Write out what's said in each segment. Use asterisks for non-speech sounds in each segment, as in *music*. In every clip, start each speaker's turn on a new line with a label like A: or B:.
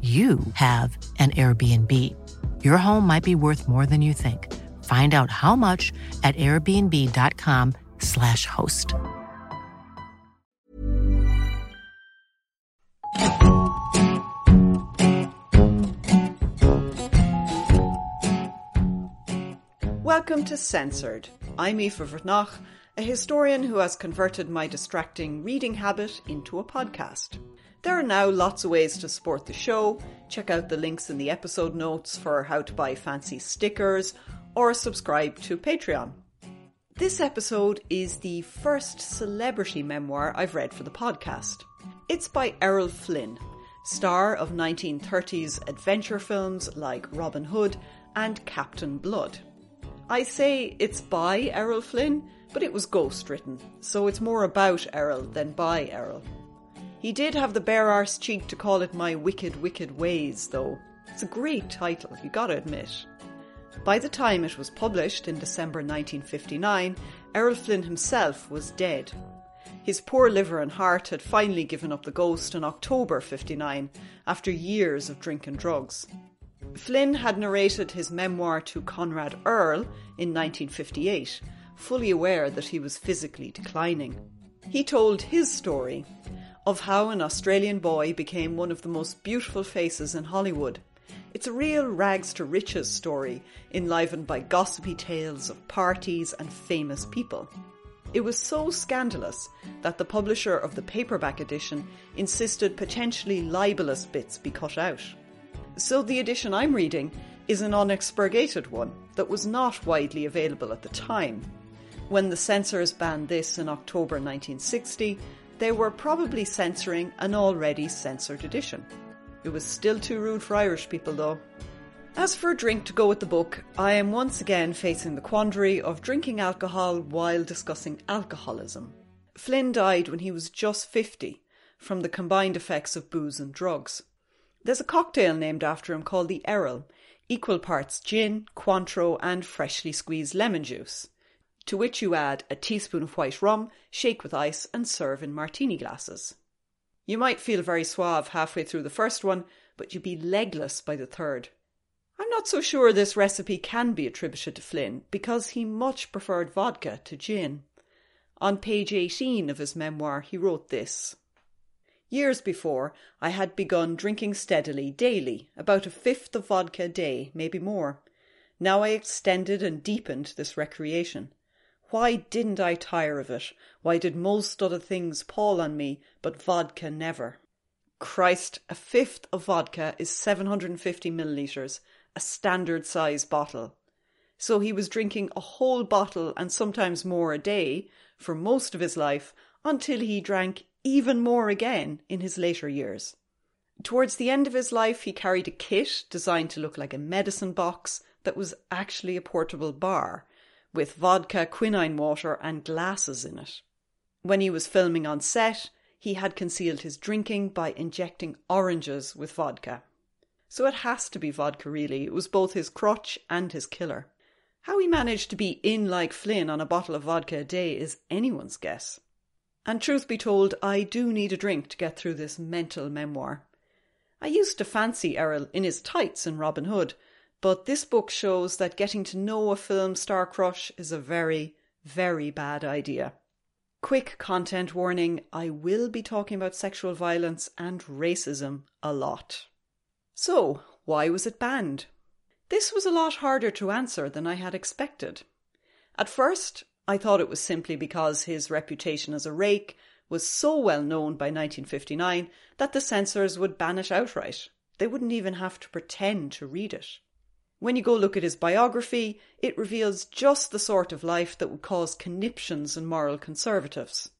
A: you have an Airbnb. Your home might be worth more than you think. Find out how much at airbnb.com/slash host.
B: Welcome to Censored. I'm Aoife Bhreatnach, a historian who has converted my distracting reading habit into a podcast. There are now lots of ways to support the show. Check out the links in the episode notes for how to buy fancy stickers or subscribe to Patreon. This episode is the first celebrity memoir I've read for the podcast. It's by Errol Flynn, star of 1930s adventure films like Robin Hood and Captain Blood. I say it's by Errol Flynn, but it was ghostwritten, so it's more about Errol than by Errol. He did have the bare arse cheek to call it My Wicked, Wicked Ways, though. It's a great title, you gotta admit. By the time it was published in December 1959, Errol Flynn himself was dead. His poor liver and heart had finally given up the ghost in October 59 after years of drink and drugs. Flynn had narrated his memoir to Conrad Earl in 1958, fully aware that he was physically declining. He told his story of how an Australian boy became one of the most beautiful faces in Hollywood. It's a real rags to riches story, enlivened by gossipy tales of parties and famous people. It was so scandalous that the publisher of the paperback edition insisted potentially libelous bits be cut out. So the edition I'm reading is an unexpurgated one that was not widely available at the time. When the censors banned this in October 1960, they were probably censoring an already censored edition. It was still too rude for Irish people though. As for a drink to go with the book, I am once again facing the quandary of drinking alcohol while discussing alcoholism. Flynn died when he was just 50 from the combined effects of booze and drugs. There's a cocktail named after him called the Errol, equal parts gin, Cointreau, and freshly squeezed lemon juice to which you add a teaspoon of white rum, shake with ice, and serve in martini glasses. You might feel very suave halfway through the first one, but you'd be legless by the third. I'm not so sure this recipe can be attributed to Flynn because he much preferred vodka to gin. On page 18 of his memoir, he wrote this Years before, I had begun drinking steadily daily, about a fifth of vodka a day, maybe more. Now I extended and deepened this recreation. Why didn't I tire of it? Why did most other things pall on me, but vodka never? Christ, a fifth of vodka is 750 millilitres, a standard size bottle. So he was drinking a whole bottle and sometimes more a day for most of his life until he drank even more again in his later years. Towards the end of his life, he carried a kit designed to look like a medicine box that was actually a portable bar with vodka, quinine water, and glasses in it. When he was filming on set, he had concealed his drinking by injecting oranges with vodka. So it has to be vodka, really. It was both his crutch and his killer. How he managed to be in like Flynn on a bottle of vodka a day is anyone's guess. And truth be told, I do need a drink to get through this mental memoir. I used to fancy Errol in his tights in Robin Hood, but this book shows that getting to know a film star crush is a very, very bad idea. Quick content warning I will be talking about sexual violence and racism a lot. So, why was it banned? This was a lot harder to answer than I had expected. At first, I thought it was simply because his reputation as a rake was so well known by 1959 that the censors would ban it outright. They wouldn't even have to pretend to read it. When you go look at his biography, it reveals just the sort of life that would cause conniptions in moral conservatives.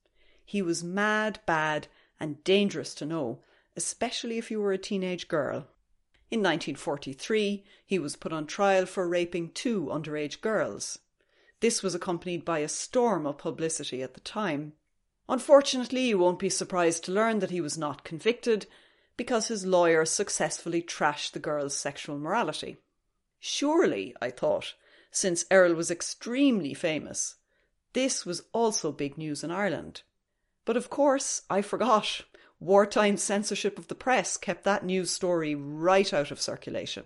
B: He was mad, bad, and dangerous to know, especially if you were a teenage girl. In 1943, he was put on trial for raping two underage girls. This was accompanied by a storm of publicity at the time. Unfortunately, you won't be surprised to learn that he was not convicted because his lawyer successfully trashed the girl's sexual morality. Surely, I thought, since Errol was extremely famous, this was also big news in Ireland. But of course, I forgot wartime censorship of the press kept that news story right out of circulation.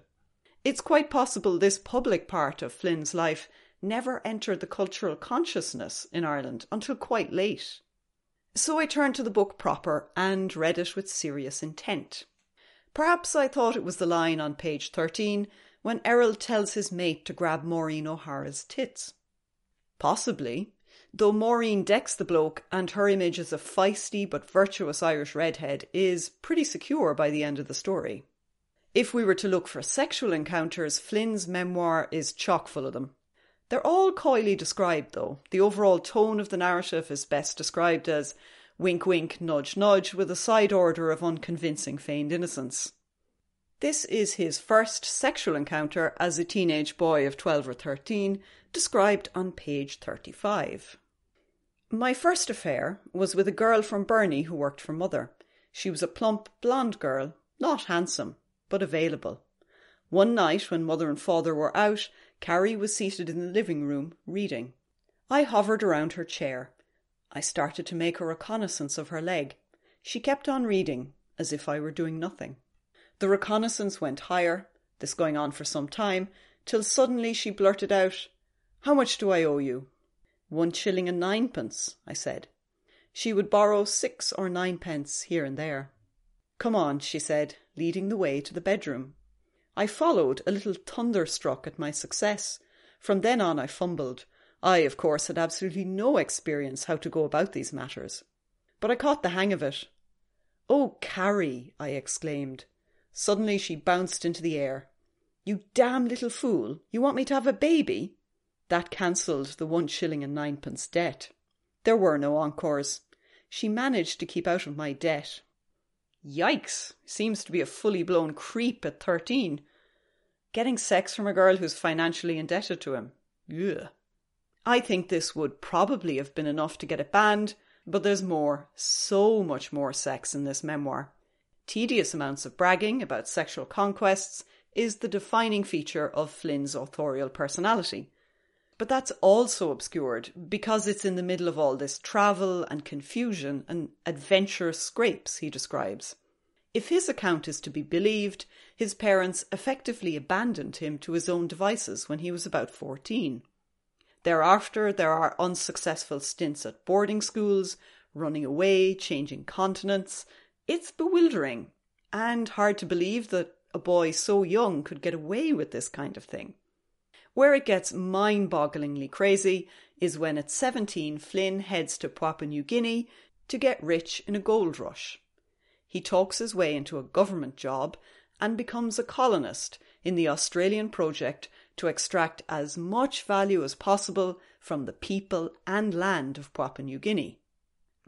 B: It's quite possible this public part of Flynn's life never entered the cultural consciousness in Ireland until quite late. So I turned to the book proper and read it with serious intent. Perhaps I thought it was the line on page 13 when Errol tells his mate to grab Maureen O'Hara's tits. Possibly, though Maureen decks the bloke and her image as a feisty but virtuous Irish redhead is pretty secure by the end of the story. If we were to look for sexual encounters, Flynn's memoir is chock full of them. They're all coyly described, though. The overall tone of the narrative is best described as wink wink, nudge nudge, with a side order of unconvincing feigned innocence. This is his first sexual encounter as a teenage boy of 12 or 13, described on page 35. My first affair was with a girl from Burnie who worked for mother. She was a plump, blonde girl, not handsome, but available. One night, when mother and father were out, Carrie was seated in the living room, reading. I hovered around her chair. I started to make a reconnaissance of her leg. She kept on reading, as if I were doing nothing. The reconnaissance went higher, this going on for some time, till suddenly she blurted out, How much do I owe you? One shilling and ninepence, I said. She would borrow six or ninepence here and there. Come on, she said, leading the way to the bedroom. I followed, a little thunderstruck at my success. From then on I fumbled. I, of course, had absolutely no experience how to go about these matters. But I caught the hang of it. Oh, Carrie, I exclaimed. Suddenly she bounced into the air. You damn little fool! You want me to have a baby? That cancelled the one shilling and ninepence debt. There were no encores. She managed to keep out of my debt. Yikes! Seems to be a fully blown creep at thirteen. Getting sex from a girl who's financially indebted to him. Ugh. I think this would probably have been enough to get it banned, but there's more, so much more sex in this memoir. Tedious amounts of bragging about sexual conquests is the defining feature of Flynn's authorial personality. But that's also obscured because it's in the middle of all this travel and confusion and adventurous scrapes he describes. If his account is to be believed, his parents effectively abandoned him to his own devices when he was about 14. Thereafter, there are unsuccessful stints at boarding schools, running away, changing continents. It's bewildering and hard to believe that a boy so young could get away with this kind of thing. Where it gets mind bogglingly crazy is when at 17 Flynn heads to Papua New Guinea to get rich in a gold rush. He talks his way into a government job and becomes a colonist in the Australian project to extract as much value as possible from the people and land of Papua New Guinea.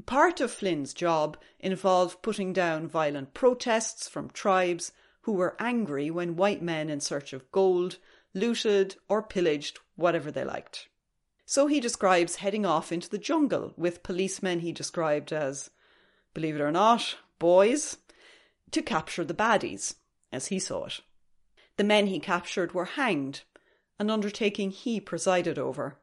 B: Part of Flynn's job involved putting down violent protests from tribes who were angry when white men in search of gold looted, or pillaged whatever they liked. So he describes heading off into the jungle with policemen he described as, believe it or not, boys, to capture the baddies, as he saw it. The men he captured were hanged, an undertaking he presided over.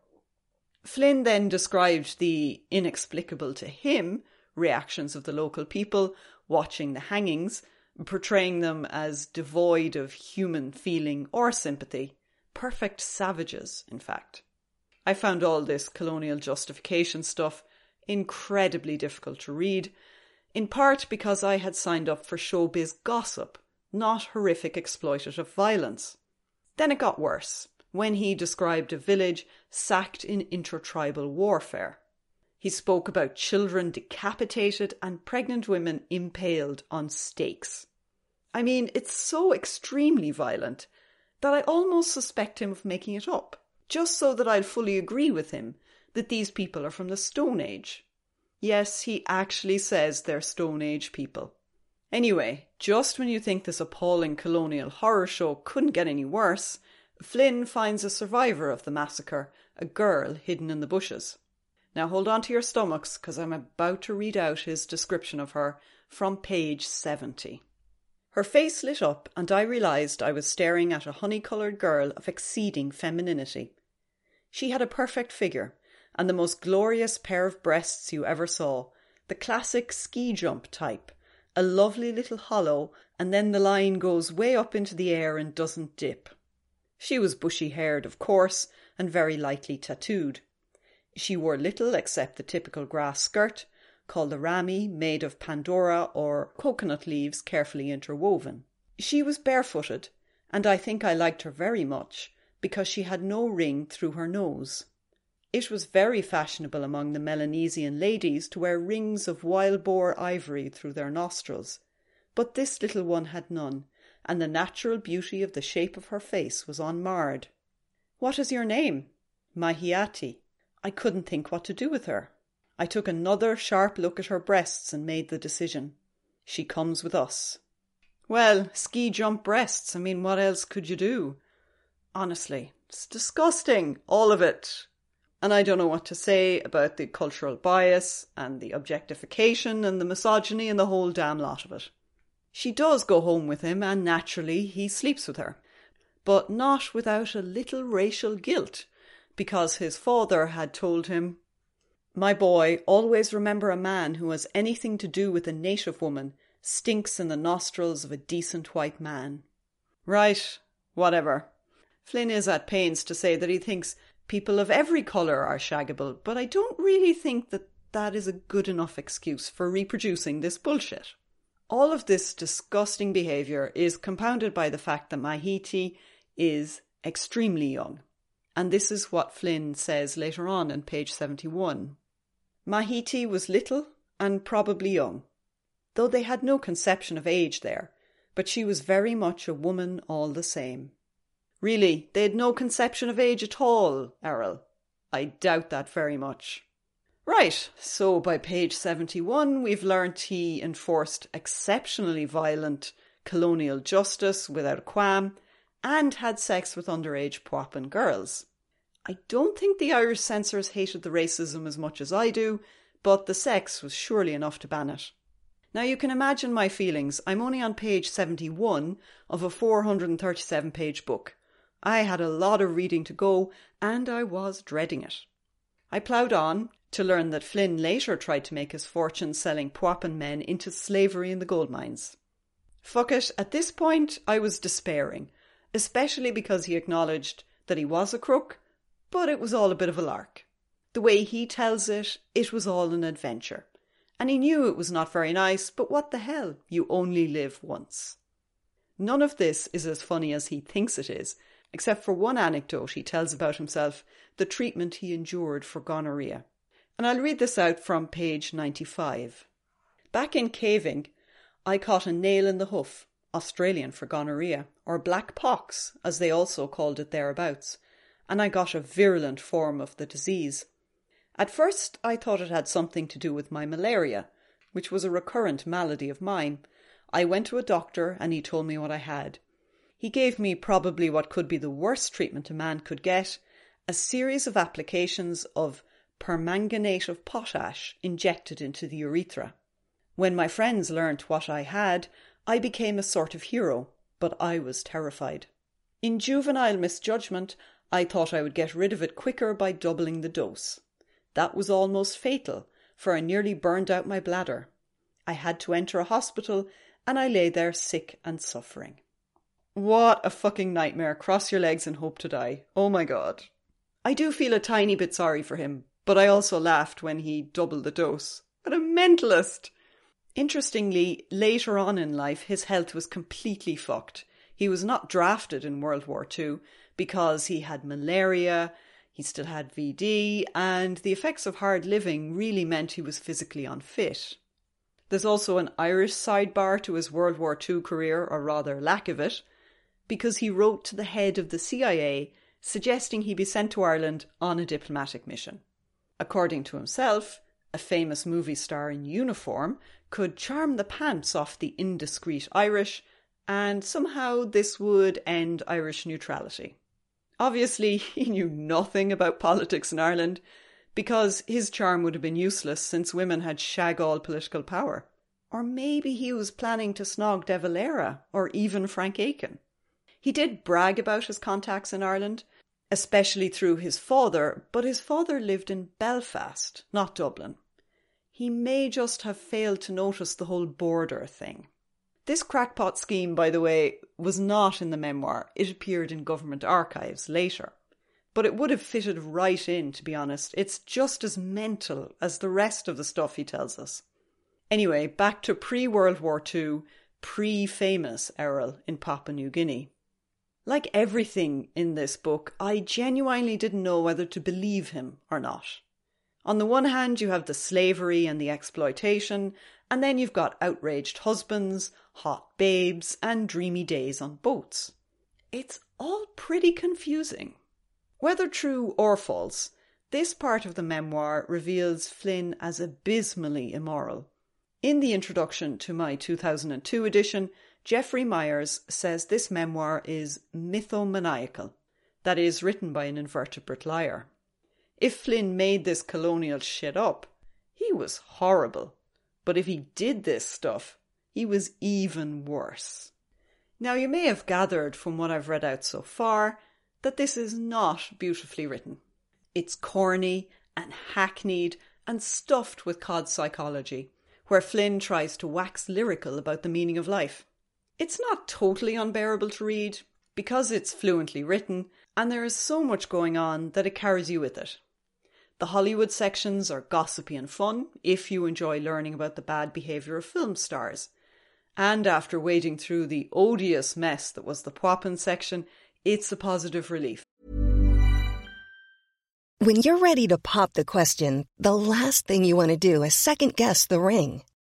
B: Flynn then described the inexplicable to him reactions of the local people watching the hangings, portraying them as devoid of human feeling or sympathy, perfect savages, in fact. I found all this colonial justification stuff incredibly difficult to read, in part because I had signed up for showbiz gossip not horrific exploitative violence. Then it got worse when he described a village sacked in intertribal warfare. He spoke about children decapitated and pregnant women impaled on stakes. I mean, it's so extremely violent that I almost suspect him of making it up, just so that I'll fully agree with him that these people are from the Stone Age. Yes, he actually says they're Stone Age people. Anyway, just when you think this appalling colonial horror show couldn't get any worse, Flynn finds a survivor of the massacre, a girl hidden in the bushes. Now hold on to your stomachs, because I'm about to read out his description of her from page 70. Her face lit up, and I realised I was staring at a honey coloured girl of exceeding femininity. She had a perfect figure, and the most glorious pair of breasts you ever saw, the classic ski jump type, a lovely little hollow, and then the line goes way up into the air and doesn't dip. She was bushy haired, of course, and very lightly tattooed. She wore little except the typical grass skirt, called a rami, made of pandora or coconut leaves carefully interwoven. She was barefooted, and I think I liked her very much because she had no ring through her nose. It was very fashionable among the Melanesian ladies to wear rings of wild boar ivory through their nostrils, but this little one had none, and the natural beauty of the shape of her face was unmarred. What is your name? Mahiati. I couldn't think what to do with her. I took another sharp look at her breasts and made the decision. She comes with us. Well, ski jump breasts. I mean, what else could you do? Honestly, it's disgusting, all of it. And I don't know what to say about the cultural bias and the objectification and the misogyny and the whole damn lot of it. She does go home with him, and naturally he sleeps with her, but not without a little racial guilt, because his father had told him, My boy, always remember a man who has anything to do with a native woman stinks in the nostrils of a decent white man. Right, whatever. Flynn is at pains to say that he thinks people of every colour are shaggable, but I don't really think that that is a good enough excuse for reproducing this bullshit. All of this disgusting behaviour is compounded by the fact that Mahiti is extremely young. And this is what Flynn says later on in page 71. Mahiti was little and probably young, though they had no conception of age there, but she was very much a woman all the same. Really, they had no conception of age at all, Errol. I doubt that very much. Right, so by page 71, we've learnt he enforced exceptionally violent colonial justice without a qualm and had sex with underage Papuan girls. I don't think the Irish censors hated the racism as much as I do, but the sex was surely enough to ban it. Now you can imagine my feelings. I'm only on page 71 of a 437 page book. I had a lot of reading to go, and I was dreading it. I ploughed on, to learn that Flynn later tried to make his fortune selling Papuan men into slavery in the gold mines. Fuck it, at this point I was despairing, especially because he acknowledged that he was a crook, but it was all a bit of a lark. The way he tells it, it was all an adventure. And he knew it was not very nice, but what the hell? You only live once. None of this is as funny as he thinks it is, except for one anecdote he tells about himself, the treatment he endured for gonorrhea and I'll read this out from page 95. Back in Kavieng, I caught a nail in the hoof, Australian for gonorrhea, or black pox, as they also called it thereabouts, and I got a virulent form of the disease. At first, I thought it had something to do with my malaria, which was a recurrent malady of mine. I went to a doctor and he told me what I had. He gave me probably what could be the worst treatment a man could get a series of applications of permanganate of potash injected into the urethra. When my friends learnt what I had, I became a sort of hero, but I was terrified. In juvenile misjudgment, I thought I would get rid of it quicker by doubling the dose. That was almost fatal, for I nearly burned out my bladder. I had to enter a hospital, and I lay there sick and suffering. What a fucking nightmare. Cross your legs and hope to die. Oh my god. I do feel a tiny bit sorry for him, but I also laughed when he doubled the dose. What a mentalist! Interestingly, later on in life, his health was completely fucked. He was not drafted in World War II because he had malaria, he still had VD, and the effects of hard living really meant he was physically unfit. There's also an Irish sidebar to his World War II career, or rather lack of it, because he wrote to the head of the CIA suggesting he be sent to Ireland on a diplomatic mission. According to himself, a famous movie star in uniform could charm the pants off the indiscreet Irish, and somehow this would end Irish neutrality. Obviously, *laughs* he knew nothing about politics in Ireland, because his charm would have been useless since women had shag all political power. Or maybe he was planning to snog De Valera or even Frank Aiken. He did brag about his contacts in Ireland, especially through his father, but his father lived in Belfast, not Dublin. He may just have failed to notice the whole border thing. This crackpot scheme, by the way, was not in the memoir. It appeared in government archives later. But it would have fitted right in, to be honest. It's just as mental as the rest of the stuff he tells us. Anyway, back to pre World War II, pre famous Errol in Papua New Guinea. Like everything in this book, I genuinely didn't know whether to believe him or not. On the one hand, you have the slavery and the exploitation, and then you've got outraged husbands, hot babes, and dreamy days on boats. It's all pretty confusing. Whether true or false, this part of the memoir reveals Flynn as abysmally immoral. In the introduction to my 2002 edition, Jeffrey Meyers says this memoir is mythomaniacal, that is, written by an invertebrate liar. If Flynn made this colonial shit up, he was horrible. But if he did this stuff, he was even worse. Now, you may have gathered from what I've read out so far that this is not beautifully written. It's corny and hackneyed and stuffed with cod psychology, where Flynn tries to wax lyrical about the meaning of life. It's not totally unbearable to read because it's fluently written and there is so much going on that it carries you with it. The Hollywood sections are gossipy and fun if you enjoy learning about the bad behaviour of film stars. And after wading through the odious mess that was the Papuan section, it's a positive relief.
C: When you're ready to pop the question, the last thing you want to do is second guess the ring.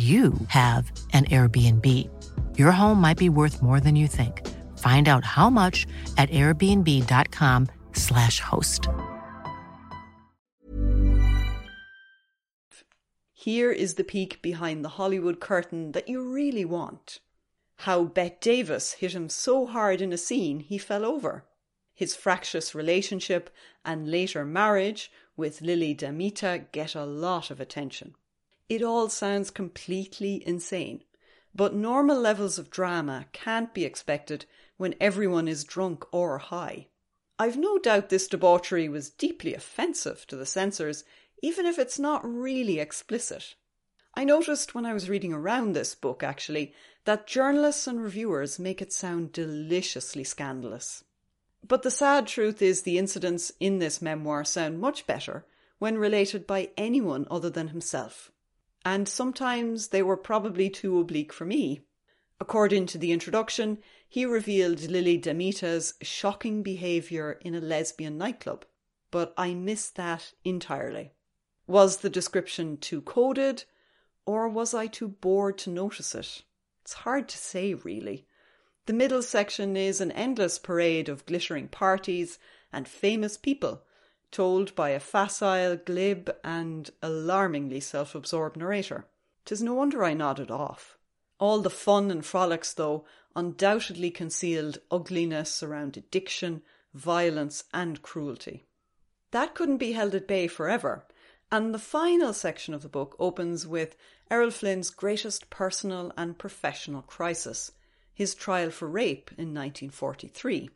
A: you have an Airbnb. Your home might be worth more than you think. Find out how much at airbnb.com/slash host.
B: Here is the peek behind the Hollywood curtain that you really want. How Bette Davis hit him so hard in a scene he fell over. His fractious relationship and later marriage with Lily Damita get a lot of attention. It all sounds completely insane, but normal levels of drama can't be expected when everyone is drunk or high. I've no doubt this debauchery was deeply offensive to the censors, even if it's not really explicit. I noticed when I was reading around this book, actually, that journalists and reviewers make it sound deliciously scandalous. But the sad truth is the incidents in this memoir sound much better when related by anyone other than himself. And sometimes they were probably too oblique for me. According to the introduction, he revealed Lily Damita's shocking behaviour in a lesbian nightclub, but I missed that entirely. Was the description too coded, or was I too bored to notice it? It's hard to say, really. The middle section is an endless parade of glittering parties and famous people, told by a facile, glib, and alarmingly self absorbed narrator. Tis no wonder I nodded off. All the fun and frolics, though, undoubtedly concealed ugliness around addiction, violence, and cruelty. That couldn't be held at bay forever, and the final section of the book opens with Errol Flynn's greatest personal and professional crisis, his trial for rape in 1943.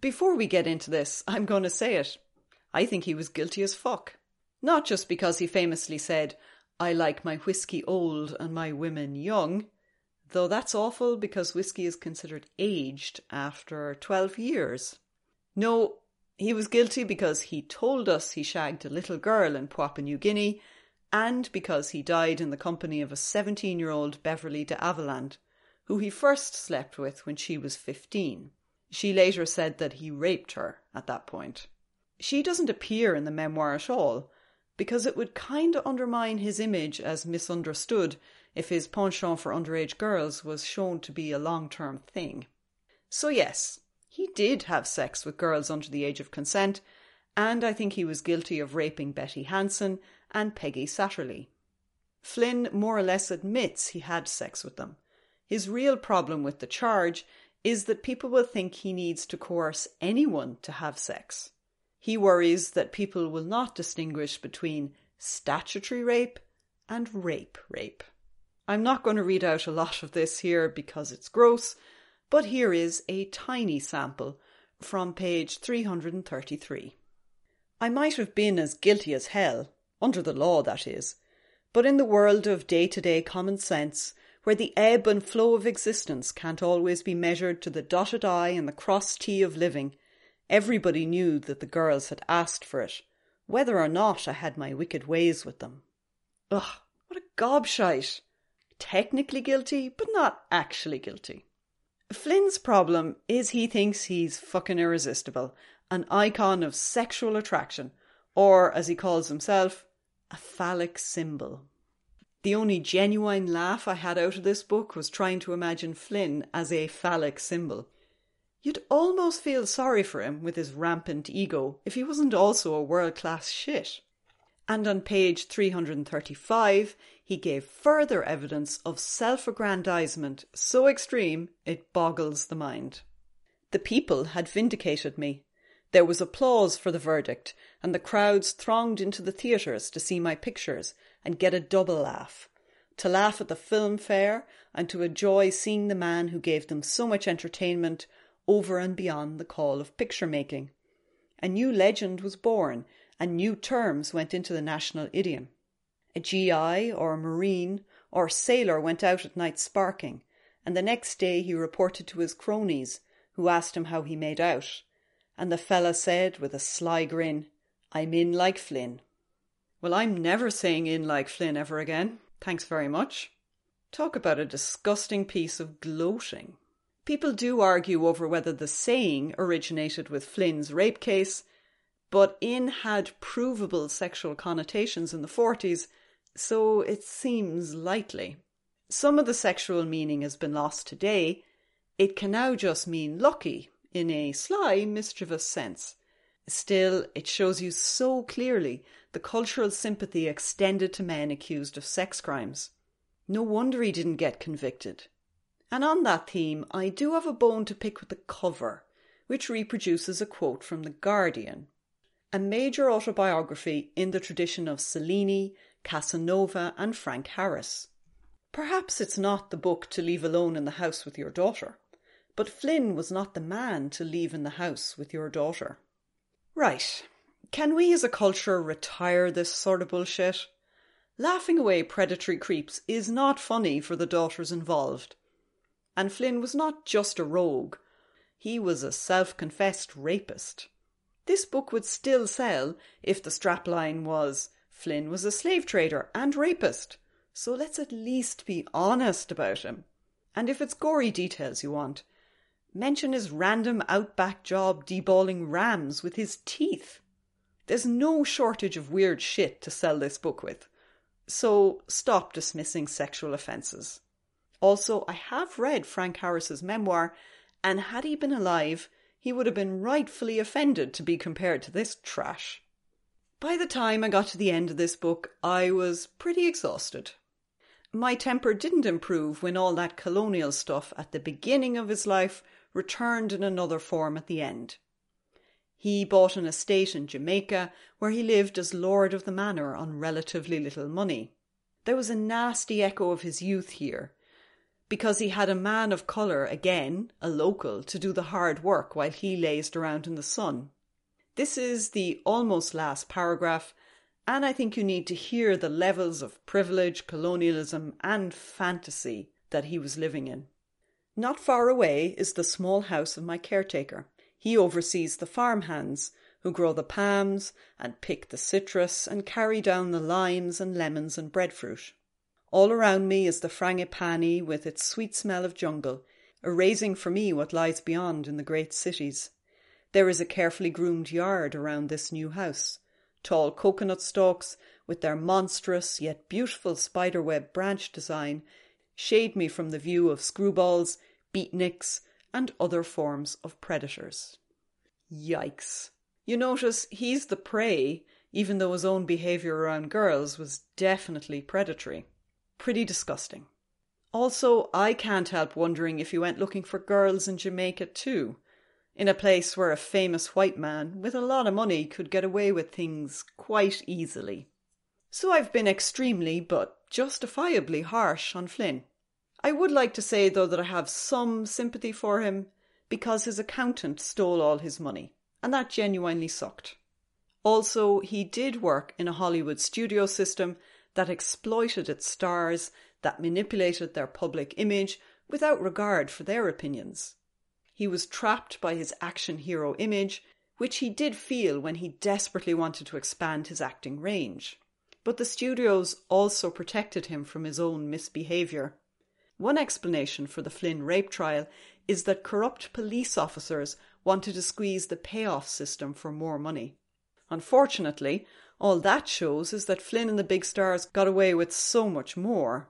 B: Before we get into this, I'm going to say it. I think he was guilty as fuck. Not just because he famously said, I like my whiskey old and my women young, though that's awful because whiskey is considered aged after 12 years. No, he was guilty because he told us he shagged a little girl in Papua New Guinea and because he died in the company of a 17 year old Beverly Aadland, who he first slept with when she was 15. She later said that he raped her at that point. She doesn't appear in the memoir at all, because it would kind of undermine his image as misunderstood if his penchant for underage girls was shown to be a long term thing. So, yes, he did have sex with girls under the age of consent, and I think he was guilty of raping Betty Hansen and Peggy Satterlee. Flynn more or less admits he had sex with them. His real problem with the charge is that people will think he needs to coerce anyone to have sex. He worries that people will not distinguish between statutory rape and rape rape. I'm not going to read out a lot of this here because it's gross, but here is a tiny sample from page 333. I might have been as guilty as hell, under the law that is, but in the world of day to day common sense, where the ebb and flow of existence can't always be measured to the dotted I and the crossed T of living, everybody knew that the girls had asked for it, whether or not I had my wicked ways with them. Ugh, what a gobshite! Technically guilty, but not actually guilty. Flynn's problem is he thinks he's fucking irresistible, an icon of sexual attraction, or as he calls himself, a phallic symbol. The only genuine laugh I had out of this book was trying to imagine Flynn as a phallic symbol. You'd almost feel sorry for him with his rampant ego if he wasn't also a world class shit. And on page 335, he gave further evidence of self aggrandizement so extreme it boggles the mind. The people had vindicated me. There was applause for the verdict, and the crowds thronged into the theatres to see my pictures and get a double laugh. To laugh at the film fair and to enjoy seeing the man who gave them so much entertainment over and beyond the call of picture making. A new legend was born, and new terms went into the national idiom. A GI or Marine or sailor went out at night sparking, and the next day he reported to his cronies, who asked him how he made out, and the fella said with a sly grin, I'm in like Flynn. Well, I'm never saying in like Flynn ever again. Thanks very much. Talk about a disgusting piece of gloating. People do argue over whether the saying originated with Flynn's rape case, but in had provable sexual connotations in the 40s so it seems likely. Some of the sexual meaning has been lost today. It can now just mean lucky in a sly, mischievous sense. Still, it shows you so clearly the cultural sympathy extended to men accused of sex crimes. No wonder he didn't get convicted. And on that theme, I do have a bone to pick with the cover, which reproduces a quote from The Guardian. A major autobiography in the tradition of Cellini, Casanova, and Frank Harris. Perhaps it's not the book to leave alone in the house with your daughter, but Flynn was not the man to leave in the house with your daughter. Right. Can we as a culture retire this sort of bullshit? Laughing away predatory creeps is not funny for the daughters involved. And Flynn was not just a rogue, he was a self confessed rapist. This book would still sell if the strapline was Flynn was a slave trader and rapist, so let's at least be honest about him. And if it's gory details you want, mention his random outback job deballing rams with his teeth. There's no shortage of weird shit to sell this book with. So stop dismissing sexual offences. Also, I have read Frank Harris's memoir, and had he been alive, he would have been rightfully offended to be compared to this trash. By the time I got to the end of this book, I was pretty exhausted. My temper didn't improve when all that colonial stuff at the beginning of his life returned in another form at the end. He bought an estate in Jamaica where he lived as lord of the manor on relatively little money. There was a nasty echo of his youth here, because he had a man of colour again, a local, to do the hard work while he lazed around in the sun. This is the almost last paragraph, and I think you need to hear the levels of privilege, colonialism, and fantasy that he was living in. Not far away is the small house of my caretaker. He oversees the farm hands who grow the palms and pick the citrus and carry down the limes and lemons and breadfruit. All around me is the frangipani with its sweet smell of jungle, erasing for me what lies beyond in the great cities. There is a carefully groomed yard around this new house. Tall coconut stalks, with their monstrous yet beautiful spiderweb branch design, shade me from the view of screwballs, beatniks, and other forms of predators. Yikes. You notice he's the prey, even though his own behaviour around girls was definitely predatory. Pretty disgusting. Also, I can't help wondering if he went looking for girls in Jamaica too, in a place where a famous white man with a lot of money could get away with things quite easily. So I've been extremely, but justifiably harsh on Flynn. I would like to say, though, that I have some sympathy for him because his accountant stole all his money, and that genuinely sucked. Also, he did work in a Hollywood studio system that exploited its stars, that manipulated their public image without regard for their opinions. He was trapped by his action hero image, which he did feel when he desperately wanted to expand his acting range. But the studios also protected him from his own misbehaviour. One explanation for the Flynn rape trial is that corrupt police officers wanted to squeeze the payoff system for more money. Unfortunately, all that shows is that Flynn and the big stars got away with so much more.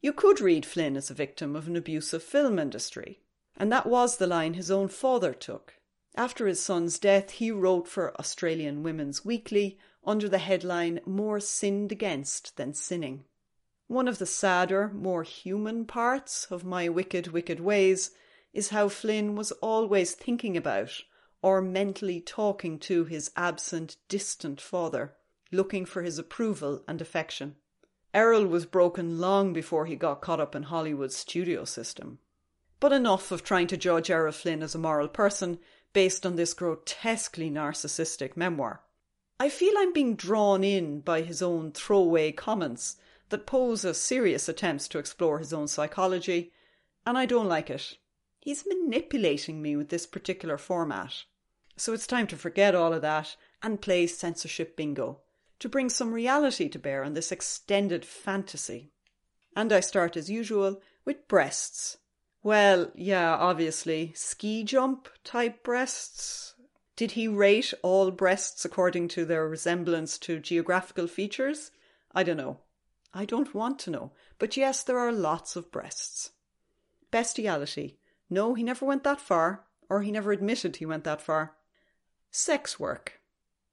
B: You could read Flynn as a victim of an abusive film industry, and that was the line his own father took. After his son's death, he wrote for Australian Women's Weekly under the headline More Sinned Against Than Sinning. One of the sadder, more human parts of my wicked, wicked ways is how Flynn was always thinking about or mentally talking to his absent, distant father, looking for his approval and affection. Errol was broken long before he got caught up in Hollywood's studio system. But enough of trying to judge Errol Flynn as a moral person based on this grotesquely narcissistic memoir. I feel I'm being drawn in by his own throwaway comments that pose as serious attempts to explore his own psychology, and I don't like it. He's manipulating me with this particular format. So it's time to forget all of that and play censorship bingo to bring some reality to bear on this extended fantasy. And I start as usual with breasts. Well, yeah, obviously, ski jump type breasts. Did he rate all breasts according to their resemblance to geographical features? I don't know. I don't want to know. But yes, there are lots of breasts. Bestiality. No, he never went that far, or he never admitted he went that far. Sex work.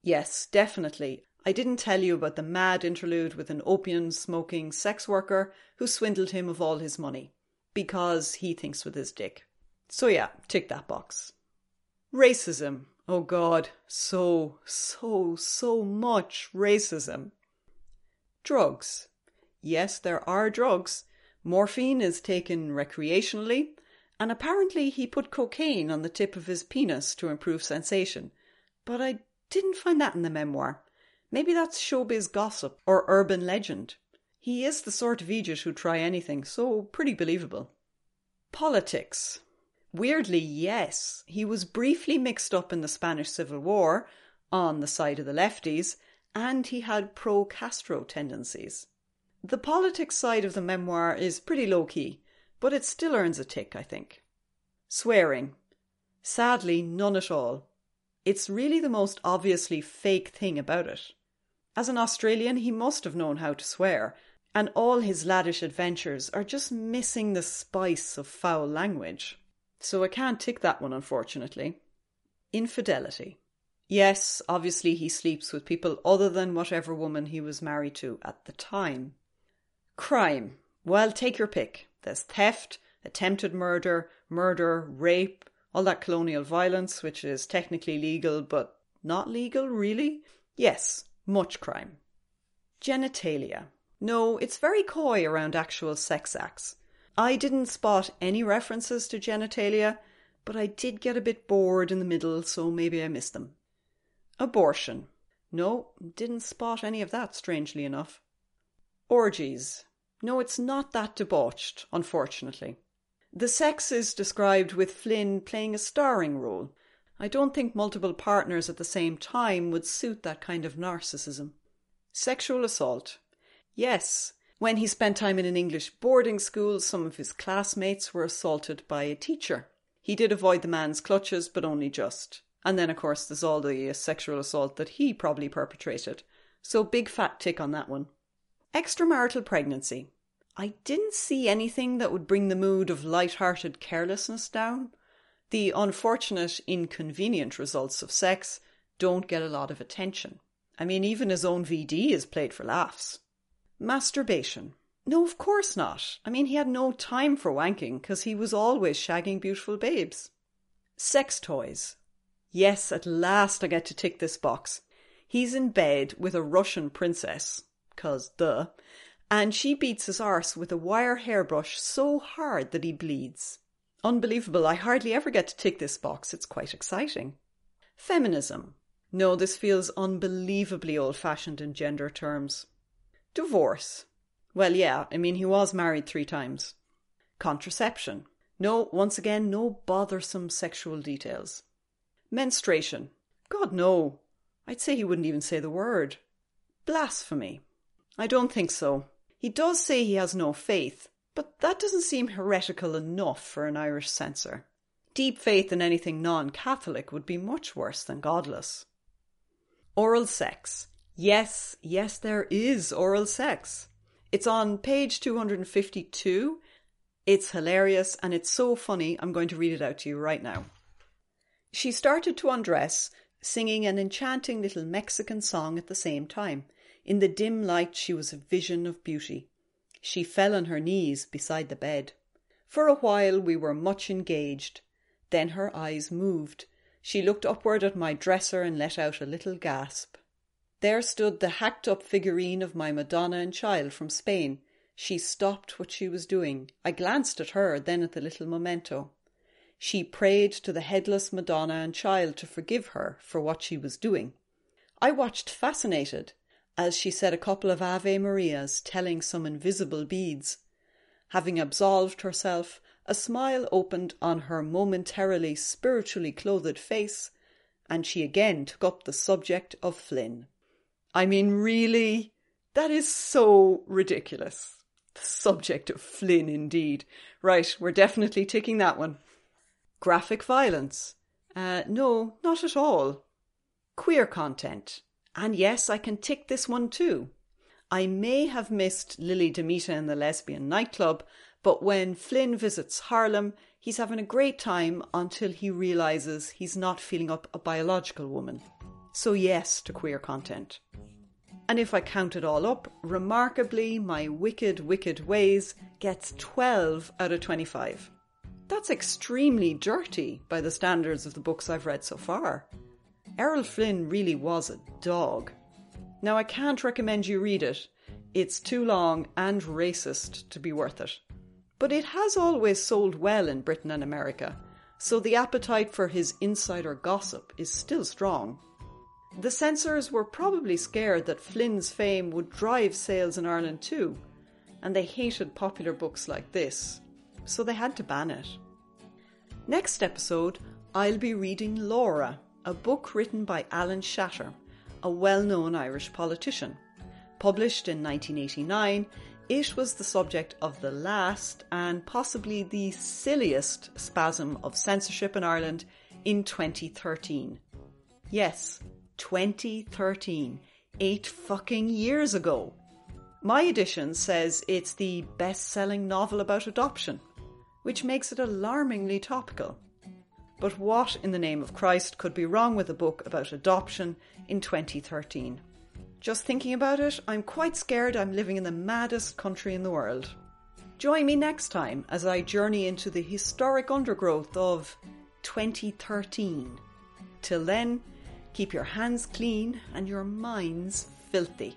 B: Yes, definitely. I didn't tell you about the mad interlude with an opium smoking sex worker who swindled him of all his money. Because he thinks with his dick. So yeah, tick that box. Racism. Oh god, so, so, so much racism. Drugs. Yes, there are drugs. Morphine is taken recreationally, and apparently he put cocaine on the tip of his penis to improve sensation. But I didn't find that in the memoir. Maybe that's showbiz gossip or urban legend. He is the sort of idiot who'd try anything, so pretty believable. Politics. Weirdly, yes, he was briefly mixed up in the Spanish Civil War on the side of the lefties, and he had pro Castro tendencies. The politics side of the memoir is pretty low key, but it still earns a tick, I think. Swearing. Sadly, none at all. It's really the most obviously fake thing about it. As an Australian, he must have known how to swear, and all his laddish adventures are just missing the spice of foul language. So I can't tick that one, unfortunately. Infidelity. Yes, obviously he sleeps with people other than whatever woman he was married to at the time. Crime. Well, take your pick. There's theft, attempted murder, murder, rape, all that colonial violence, which is technically legal but not legal, really? Yes, much crime. Genitalia. No, it's very coy around actual sex acts. I didn't spot any references to genitalia, but I did get a bit bored in the middle, so maybe I missed them. Abortion. No, didn't spot any of that, strangely enough. Orgies. No, it's not that debauched, unfortunately. The sex is described with Flynn playing a starring role. I don't think multiple partners at the same time would suit that kind of narcissism. Sexual assault. Yes, when he spent time in an English boarding school, some of his classmates were assaulted by a teacher. He did avoid the man's clutches, but only just. And then, of course, there's all the uh, sexual assault that he probably perpetrated. So, big fat tick on that one. Extramarital pregnancy. I didn't see anything that would bring the mood of light-hearted carelessness down. The unfortunate, inconvenient results of sex don't get a lot of attention. I mean, even his own VD is played for laughs. Masturbation. No, of course not. I mean, he had no time for wanking because he was always shagging beautiful babes. Sex toys. Yes, at last I get to tick this box. He's in bed with a Russian princess, cause duh, and she beats his arse with a wire hairbrush so hard that he bleeds. Unbelievable, I hardly ever get to tick this box, it's quite exciting. Feminism. No, this feels unbelievably old fashioned in gender terms. Divorce. Well, yeah, I mean, he was married three times. Contraception. No, once again, no bothersome sexual details. Menstruation. God, no. I'd say he wouldn't even say the word. Blasphemy. I don't think so. He does say he has no faith, but that doesn't seem heretical enough for an Irish censor. Deep faith in anything non Catholic would be much worse than godless. Oral sex. Yes, yes, there is oral sex. It's on page 252. It's hilarious and it's so funny, I'm going to read it out to you right now. She started to undress, singing an enchanting little Mexican song at the same time. In the dim light, she was a vision of beauty. She fell on her knees beside the bed. For a while we were much engaged. Then her eyes moved. She looked upward at my dresser and let out a little gasp. There stood the hacked up figurine of my Madonna and Child from Spain. She stopped what she was doing. I glanced at her, then at the little memento. She prayed to the headless Madonna and Child to forgive her for what she was doing. I watched fascinated as she said a couple of Ave Marias telling some invisible beads. Having absolved herself, a smile opened on her momentarily spiritually clothed face, and she again took up the subject of Flynn. I mean, really? That is so ridiculous. The subject of Flynn, indeed. Right, we're definitely taking that one. Graphic violence. Uh, no, not at all. Queer content. And yes, I can tick this one too. I may have missed Lili Damita in the lesbian nightclub, but when Flynn visits Harlem, he's having a great time until he realizes he's not feeling up a biological woman. So, yes to queer content. And if I count it all up, remarkably, my wicked, wicked ways gets 12 out of 25. That's extremely dirty by the standards of the books I've read so far. Errol Flynn really was a dog. Now, I can't recommend you read it. It's too long and racist to be worth it. But it has always sold well in Britain and America, so the appetite for his insider gossip is still strong. The censors were probably scared that Flynn's fame would drive sales in Ireland too, and they hated popular books like this, so they had to ban it. Next episode, I'll be reading Laura, a book written by Alan Shatter, a well known Irish politician. Published in 1989, it was the subject of the last and possibly the silliest spasm of censorship in Ireland in 2013. Yes, 2013. Eight fucking years ago. My edition says it's the best selling novel about adoption, which makes it alarmingly topical. But what in the name of Christ could be wrong with a book about adoption in 2013? Just thinking about it, I'm quite scared I'm living in the maddest country in the world. Join me next time as I journey into the historic undergrowth of 2013. Till then, keep your hands clean and your minds filthy.